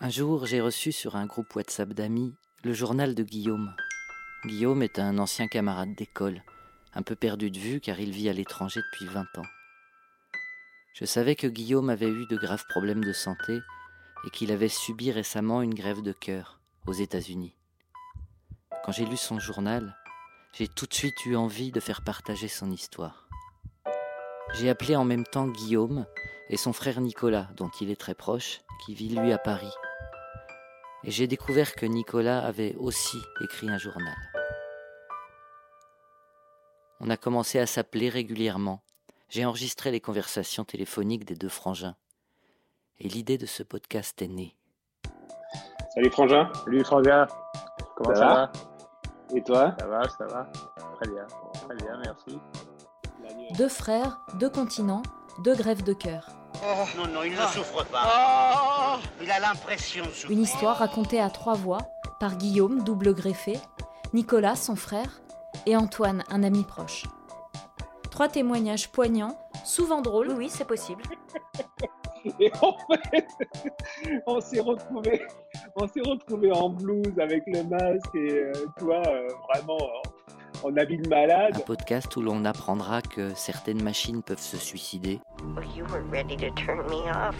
Un jour, j'ai reçu sur un groupe WhatsApp d'amis le journal de Guillaume. Guillaume est un ancien camarade d'école, un peu perdu de vue car il vit à l'étranger depuis 20 ans. Je savais que Guillaume avait eu de graves problèmes de santé et qu'il avait subi récemment une grève de cœur aux États-Unis. Quand j'ai lu son journal, j'ai tout de suite eu envie de faire partager son histoire. J'ai appelé en même temps Guillaume et son frère Nicolas, dont il est très proche, qui vit lui à Paris et j'ai découvert que Nicolas avait aussi écrit un journal. On a commencé à s'appeler régulièrement. J'ai enregistré les conversations téléphoniques des deux frangins. Et l'idée de ce podcast est née. Salut frangin. Salut frangin. Comment ça, va, Et toi? Ça va, ça va. Très bien, très bien, merci. Deux frères, deux continents, deux grèves de cœur. Oh, non, non, il ne souffre pas. Oh, il a l'impression de souffrir. Une histoire racontée à trois voix par Guillaume, double greffé, Nicolas, son frère, et Antoine, un ami proche. Trois témoignages poignants, souvent drôles. Oui, c'est possible. Et en fait, on s'est retrouvés, on s'est retrouvés en blouse avec le masque et euh, toi, euh, vraiment en habit de malade. Un podcast où l'on apprendra que certaines machines peuvent se suicider. You were ready to turn me off.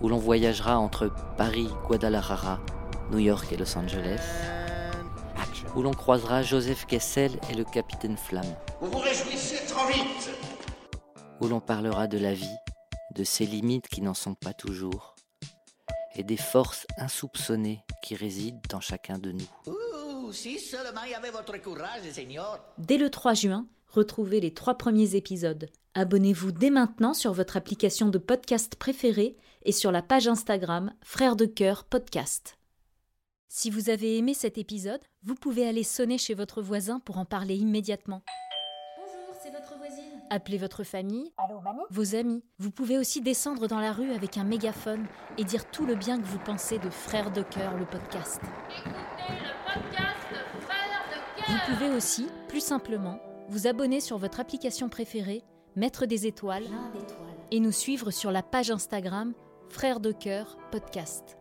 Où l'on voyagera entre Paris, Guadalajara, New York et Los Angeles. Où l'on croisera Joseph Kessel et le capitaine Flamme. Vous vous réjouissez trop vite. Où l'on parlera de la vie, de ses limites qui n'en sont pas toujours, et des forces insoupçonnées qui résident dans chacun de nous. Dès le 3 juin, retrouvez les trois premiers épisodes. Abonnez-vous dès maintenant sur votre application de podcast préférée et sur la page Instagram Frères de Cœur Podcast. Si vous avez aimé cet épisode, vous pouvez aller sonner chez votre voisin pour en parler immédiatement. Appelez votre famille, Allô, mamie? Vos amis. Vous pouvez aussi descendre dans la rue avec un mégaphone et dire tout le bien que vous pensez de Frères de Cœur, le podcast. Vous pouvez aussi, plus simplement, vous abonner sur votre application préférée, mettre des étoiles et nous suivre sur la page Instagram Frères de Cœur Podcast.